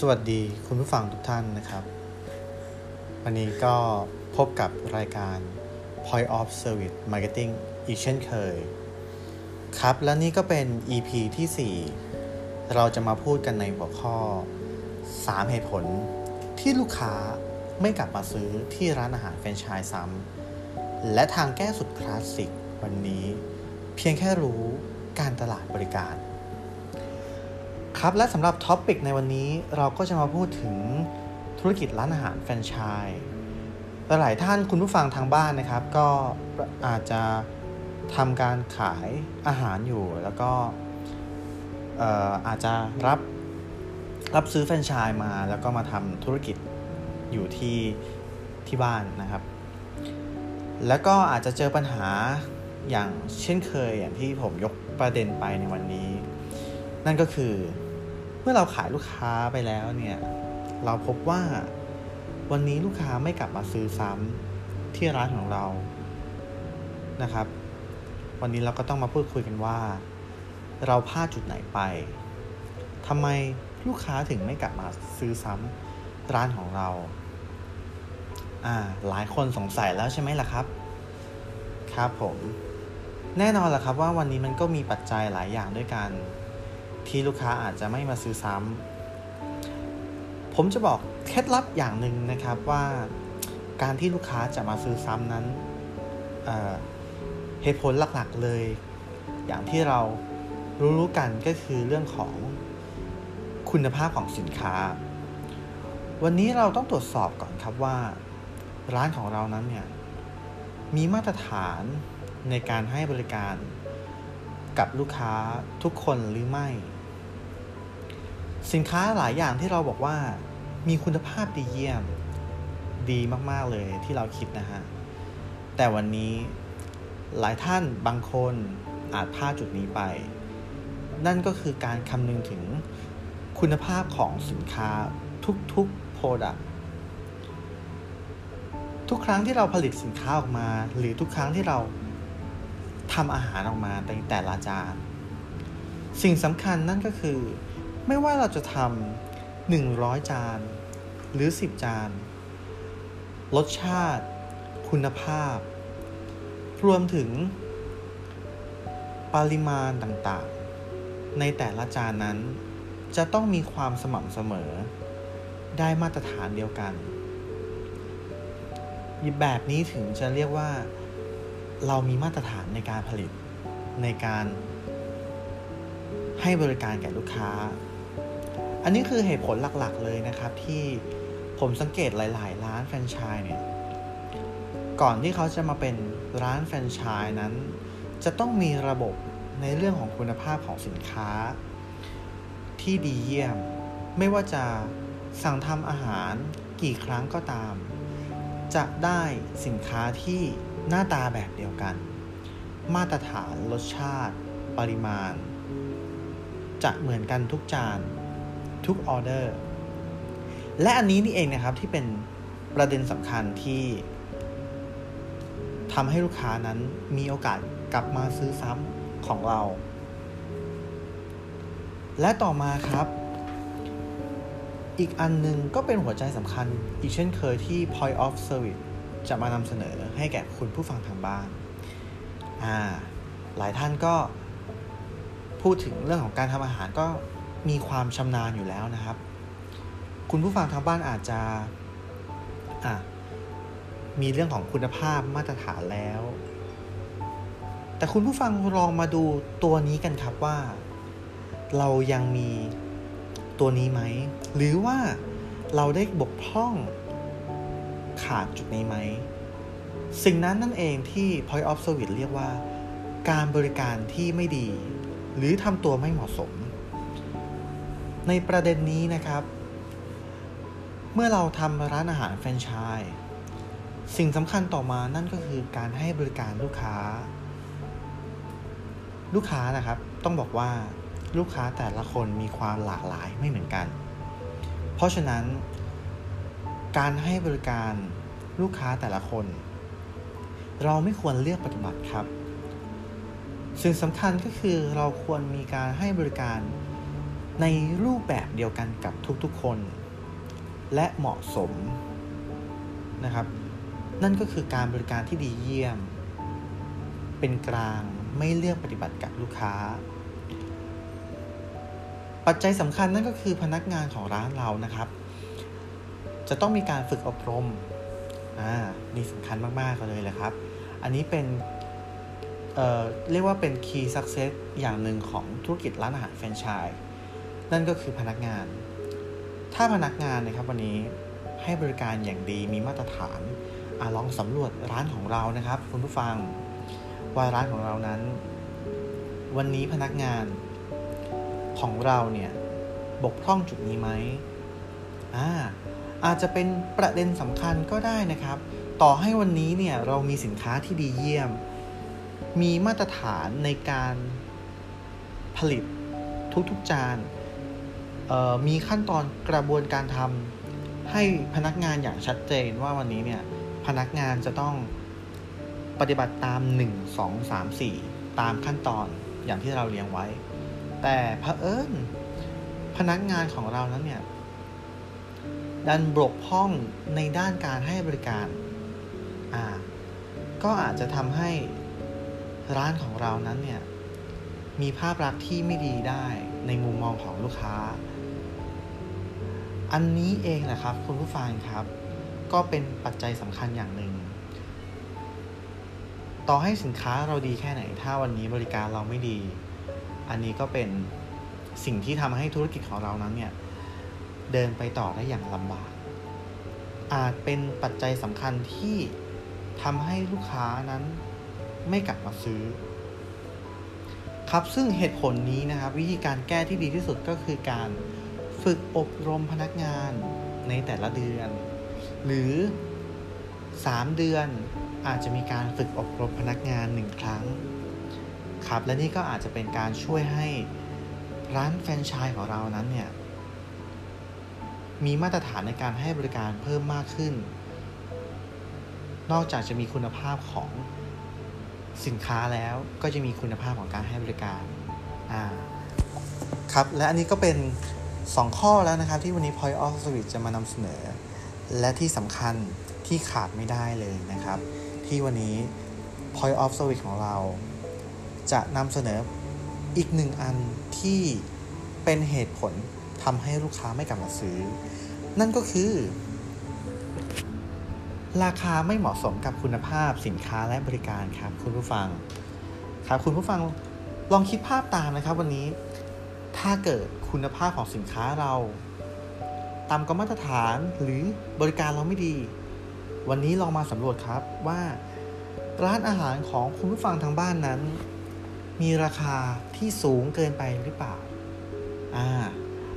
สวัสดีคุณผู้ฟังทุกท่านนะครับ วันนี้ก็พบกับรายการ Point of Service Marketing อีกเช่นเคย ครับและนี่ก็เป็น EP ที่ 4 เราจะมาพูดกันในหัวข้อ 3 เหตุผลที่ลูกค้าไม่กลับมาซื้อที่ร้านอาหารแฟรนไชส์ซ้ำและทางแก้สุดคลาสสิกวันนี้ เพียงแค่รู้การตลาดบริการ ครับ และสำหรับท็อปิกในวันนี้เราก็จะมาพูดถึงธุรกิจร้านอาหารแฟรนไชส์หลายท่านคุณผู้ฟังทางบ้านนะครับ ก็อาจจะทำการขายอาหารอยู่ แล้วก็อาจจะรับรับซื้อแฟรนไชส์มา แล้วก็มาทำธุรกิจอยู่ที่ที่บ้านนะครับ แล้วก็อาจจะเจอปัญหาอย่างเช่นเคยอย่างที่ผมยกประเด็นไปในวันนี้ นั่นก็คือ มื่อเราขายลูกค้าไปแล้วเนี่ยเราพบว่าวันนี้ลูกค้าไม่กลับมาซื้อซ้ำที่ร้านของเรานะครับ วันนี้เราก็ต้องมาพูดคุยกันว่า เราพลาดจุดไหนไปทำไมลูกค้าถึงไม่กลับมาซื้อซ้ำร้านของเราอ่าหลายคนสงสัยแล้วใช่ไหมล่ะครับ ครับผม แน่นอนแหละครับว่าวันนี้มันก็มีปัจจัยหลายอย่างด้วยกัน ที่ลูกค้าอาจจะไม่มาซื้อซ้ำผมจะบอกเคล็ดลับอย่างหนึ่งนะครับว่าการที่ลูกค้าจะมาซื้อซ้ำนั้นเเหตุผลหลักๆเลย อย่างที่เรารู้ๆกันก็คือเรื่องของคุณภาพของสินค้า วันนี้เราต้องตรวจสอบก่อนครับว่า ร้านของเรานั้นเนี่ยมีมาตรฐานในการให้บริการกับลูกค้าทุกคนหรือไม่ สินค้าหลายอย่างที่เราบอกว่ามีคุณภาพดีเยี่ยม ดีมากๆเลยที่เราคิดนะฮะ แต่วันนี้หลายท่านบางคนอาจพลาดจุดนี้ไป นั่นก็คือการคำนึงถึงคุณภาพของสินค้าทุกๆ Product ทุกครั้งที่เราผลิตสินค้าออกมา หรือทุกครั้งที่เราทำอาหารออกมาในแต่ละจาน สิ่งสำคัญนั่นก็คือ ไม่ว่าเราจะทำหนึ่งร้อยจาน หรือสิบจาน รสชาติ คุณภาพ รวมถึง ปริมาณต่างๆ ในแต่ละจานนั้น จะต้องมีความสม่ำเสมอ ได้มาตรฐานเดียวกัน แบบนี้ถึงจะเรียกว่าเรามีมาตรฐานในการผลิตในการให้บริการแก่ลูกค้า อันนี้คือเหตุผลหลักๆเลยนะครับ ที่ผมสังเกตหลาย ๆ ร้านแฟรนไชส์เนี่ย ก่อนที่เขาจะมาเป็นร้านแฟรนไชส์นั้น จะต้องมีระบบในเรื่องของคุณภาพของสินค้า ที่ดีเยี่ยม ไม่ว่าจะสั่งทำอาหารกี่ครั้งก็ตาม จะได้สินค้าที่หน้าตาแบบเดียวกัน มาตรฐานรสชาติ ปริมาณ จะเหมือนกันทุกจาน ทุกออเดอร์ และอันนี้นี่เองนะครับที่เป็นประเด็นสำคัญที่ทำให้ลูกค้านั้นมีโอกาสกลับมาซื้อซ้ำของเรา และต่อมาครับ อีกอันนึงก็เป็นหัวใจสำคัญ อีกเช่นเคยที่ point of service จะมานำเสนอให้แก่คุณผู้ฟังทางบ้าน อ่า หลายท่านก็พูดถึงเรื่องของการทำอาหารก็ มีความชำนาญอยู่แล้วนะครับ คุณผู้ฟังทางบ้านอาจจะอ่ามีเรื่องของคุณภาพมาตรฐานแล้ว แต่คุณผู้ฟังลองมาดูตัวนี้กันครับว่า เรายังมีตัวนี้ไหม หรือว่าเราได้บกพร่องขาดจุดนี้ไหม สิ่งนั้นนั่นเองที่ point of service เรียกว่า การบริการที่ไม่ดี หรือทำตัวไม่เหมาะสม ในประเด็นนี้นะครับ เมื่อเราทำร้านอาหารแฟรนไชส์สิ่งสำคัญต่อมานั่นก็คือการให้บริการลูกค้า ลูกค้านะครับต้องบอกว่าลูกค้าแต่ละคนมีความหลากหลายไม่เหมือนกัน เพราะฉะนั้น การให้บริการลูกค้าแต่ละคน เราไม่ควรเลือกปฏิบัติครับ สิ่งสำคัญก็คือเราควรมีการให้บริการ ในรูปแบบเดียวกันกับทุกๆคน และเหมาะสมนะครับ นั่นก็คือการบริการที่ดีเยี่ยม เป็นกลางไม่เลือกปฏิบัติกับลูกค้า ปัจจัยสำคัญนั่นก็คือพนักงานของร้านเรานะครับ จะต้องมีการฝึกอบรมอ่านี่สำคัญมากๆเลยแหละครับ อันนี้เป็นเอ่อเรียกว่าเป็น key success อย่างหนึ่งของธุรกิจร้านอาหารแฟรนไชส์ นั่นก็คือพนักงาน ถ้าพนักงานนะครับวันนี้ให้บริการอย่างดีมีมาตรฐานอลองสำรวจร้านของเรานะครับ คุณผู้ฟังว่าร้านของเรานั้น วันนี้พนักงานของเราเนี่ยบกพร่องจุดนี้ไหมอ่าอาจจะเป็นประเด็นสำคัญก็ได้นะครับ ต่อให้วันนี้เนี่ยเรามีสินค้าที่ดีเยี่ยม มีมาตรฐานในการผลิตทุกๆจาน มีขั้นตอนกระบวนการทำให้พนักงานอย่างชัดเจนว่าวันนี้เนี่ยพนักงานจะต้องปฏิบัติตาม 1 2 3 4 ตามขั้นตอนอย่างที่เราเรียงไว้ แต่เผอิญพนักงานของเรานั้นเนี่ยดันบกพร่องในด้านการให้บริการอ่าก็อาจจะทำให้ร้านของเรานั้นเนี่ยมีภาพลักษณ์ที่ไม่ดีได้ในมุมมองของลูกค้า อันนี้เองแหละครับคุณผู้ฟังครับ ก็เป็นปัจจัยสำคัญอย่างหนึ่ง ต่อให้สินค้าเราดีแค่ไหน ถ้าวันนี้บริการเราไม่ดี อันนี้ก็เป็นสิ่งที่ทำให้ธุรกิจของเรานั้นเนี่ยเดินไปต่อได้อย่างลำบาก อาจเป็นปัจจัยสำคัญที่ทำให้ลูกค้านั้นไม่กลับมาซื้อ ครับซึ่งเหตุผลนี้นะครับ วิธีการแก้ที่ดีที่สุดก็คือการ ฝึกอบรมพนักงานในแต่ละเดือน หรือ 3 เดือนอาจจะมีการฝึกอบรมพนักงาน 1 ครั้ง ครับ และนี่ก็อาจจะเป็นการช่วยให้ร้านแฟรนไชส์ของเรานั้นเนี่ย มีมาตรฐานในการให้บริการเพิ่มมากขึ้น นอกจากจะมีคุณภาพของสินค้าแล้วก็จะมีคุณภาพของการให้บริการ อ่า ครับ และอันนี้ก็เป็น 2 ข้อแล้วนะครับที่วันนี้ Point of Service จะมานำเสนอ และที่สำคัญที่ขาดไม่ได้เลยนะครับ ที่วันนี้ Point of Service ของเรา จะนำเสนออีกหนึ่งอันที่เป็นเหตุผลทำให้ลูกค้าไม่กลับมาซื้อ นั่นก็คือ ราคาไม่เหมาะสมกับคุณภาพสินค้าและบริการครับคุณผู้ฟังครับคุณผู้ฟังลองคิดภาพตามนะครับ วันนี้ ถ้าเกิดคุณภาพของสินค้าเราต่ำกว่ามาตรฐานหรือบริการเราไม่ดี วันนี้ลองมาสำรวจครับว่า ร้านอาหารของคุณผู้ฟังทางบ้านนั้น มีราคาที่สูงเกินไปหรือเปล่าอ่า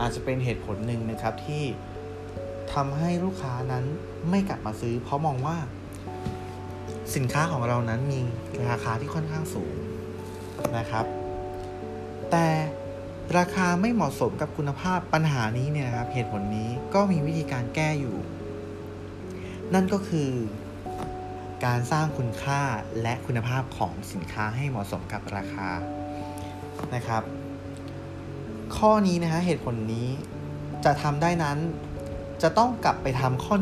อาจจะเป็นเหตุผลหนึ่งนะครับที่ทำให้ลูกค้านั้นไม่กลับมาซื้อ เพราะมองว่า สินค้าของเรานั้นมีราคาที่ค่อนข้างสูงนะครับ แต่ ราคาไม่เหมาะสมกับคุณภาพปัญหานี้เนี่ยครับเหตุผลนี้ก็มีวิธีการแก้อยู่ นั่นก็คือ การสร้างคุณค่าและคุณภาพของสินค้าให้เหมาะสมกับราคานะครับ ข้อนี้นะฮะเหตุผลนี้จะทำได้นั้น จะต้องกลับไปทำข้อ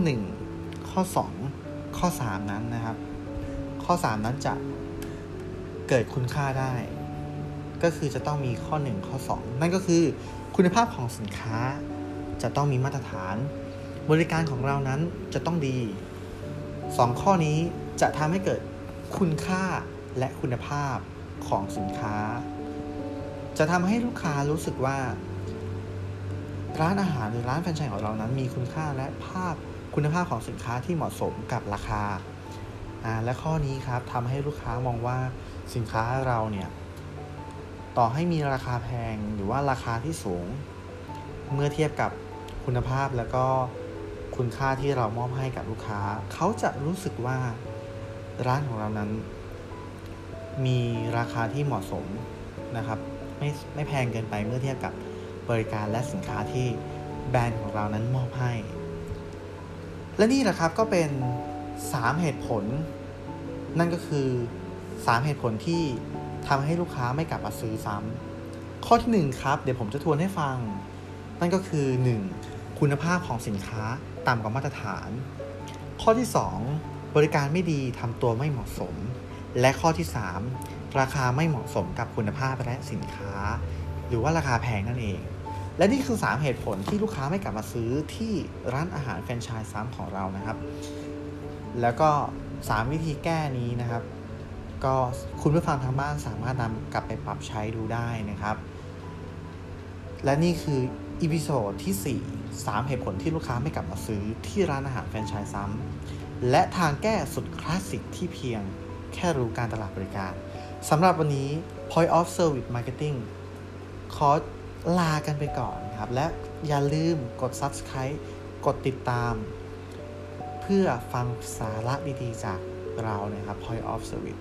1 ข้อ 2 ข้อ 3 นั้นนะครับ ข้อ 3 นั้นจะเกิดคุณค่าได้ ก็คือจะต้องมีข้อ 1 ข้อ 2 นั่นก็คือ คุณภาพของสินค้าจะต้องมีมาตรฐาน บริการของเรานั้นจะต้องดี 2 ข้อนี้จะทำให้เกิดคุณค่าและคุณภาพของสินค้า จะทำให้ลูกค้ารู้สึกว่า ร้านอาหารหรือร้านแฟรนไชส์ของเรานั้น มีคุณค่าและภาพคุณภาพของสินค้าที่เหมาะสมกับราคาอ่าและข้อนี้ครับทำให้ลูกค้ามองว่าสินค้าเราเนี่ย ต่อให้มีราคาแพงหรือว่าราคาที่สูง เมื่อเทียบกับคุณภาพแล้วก็คุณค่าที่เรามอบให้กับลูกค้า เขาจะรู้สึกว่าร้านของเรานั้น มีราคาที่เหมาะสมนะครับไม่ไม่แพงเกินไปเมื่อเทียบกับบริการและสินค้าที่แบรนด์ของเรานั้นมอบให้ และนี่แหละครับก็เป็น 3 เหตุผล นั่นก็คือ 3 เหตุผลที่ ทำให้ลูกค้าไม่กลับมาซื้อซ้ำข้อที่ 1 ครับ เดี๋ยวผมจะทวนให้ฟัง นั่นก็คือ 1. คุณภาพของสินค้าต่ำกว่ามาตรฐาน ข้อที่ 2 บริการไม่ดีทำตัวไม่เหมาะสม และข้อที่ 3 ราคาไม่เหมาะสมกับคุณภาพและสินค้า หรือว่าราคาแพงนั่นเอง และนี่คือ 3 เหตุผลที่ลูกค้าไม่กลับมาซื้อที่ร้านอาหารแฟรนไชส์ซ้ำของเรานะครับ แล้วก็ 3 วิธีแก้นี้นะครับ ก็คุณผู้ฟังทางบ้านสามารถนำกลับไปปรับใช้ดูได้นะครับ และนี่คือ episode ที่ 4 3 เหตุผลที่ลูกค้าไม่กลับมาซื้อที่ร้านอาหารแฟรนไชส์ซ้ำและทางแก้สุดคลาสสิกที่เพียงแค่รู้การตลาดบริการสำหรับวันนี้ Point of Service Marketing ขอลากันไปก่อนครับ และอย่าลืมกด Subscribe กดติดตาม เพื่อฟังสาระดีๆจากเรานะครับ Point of Service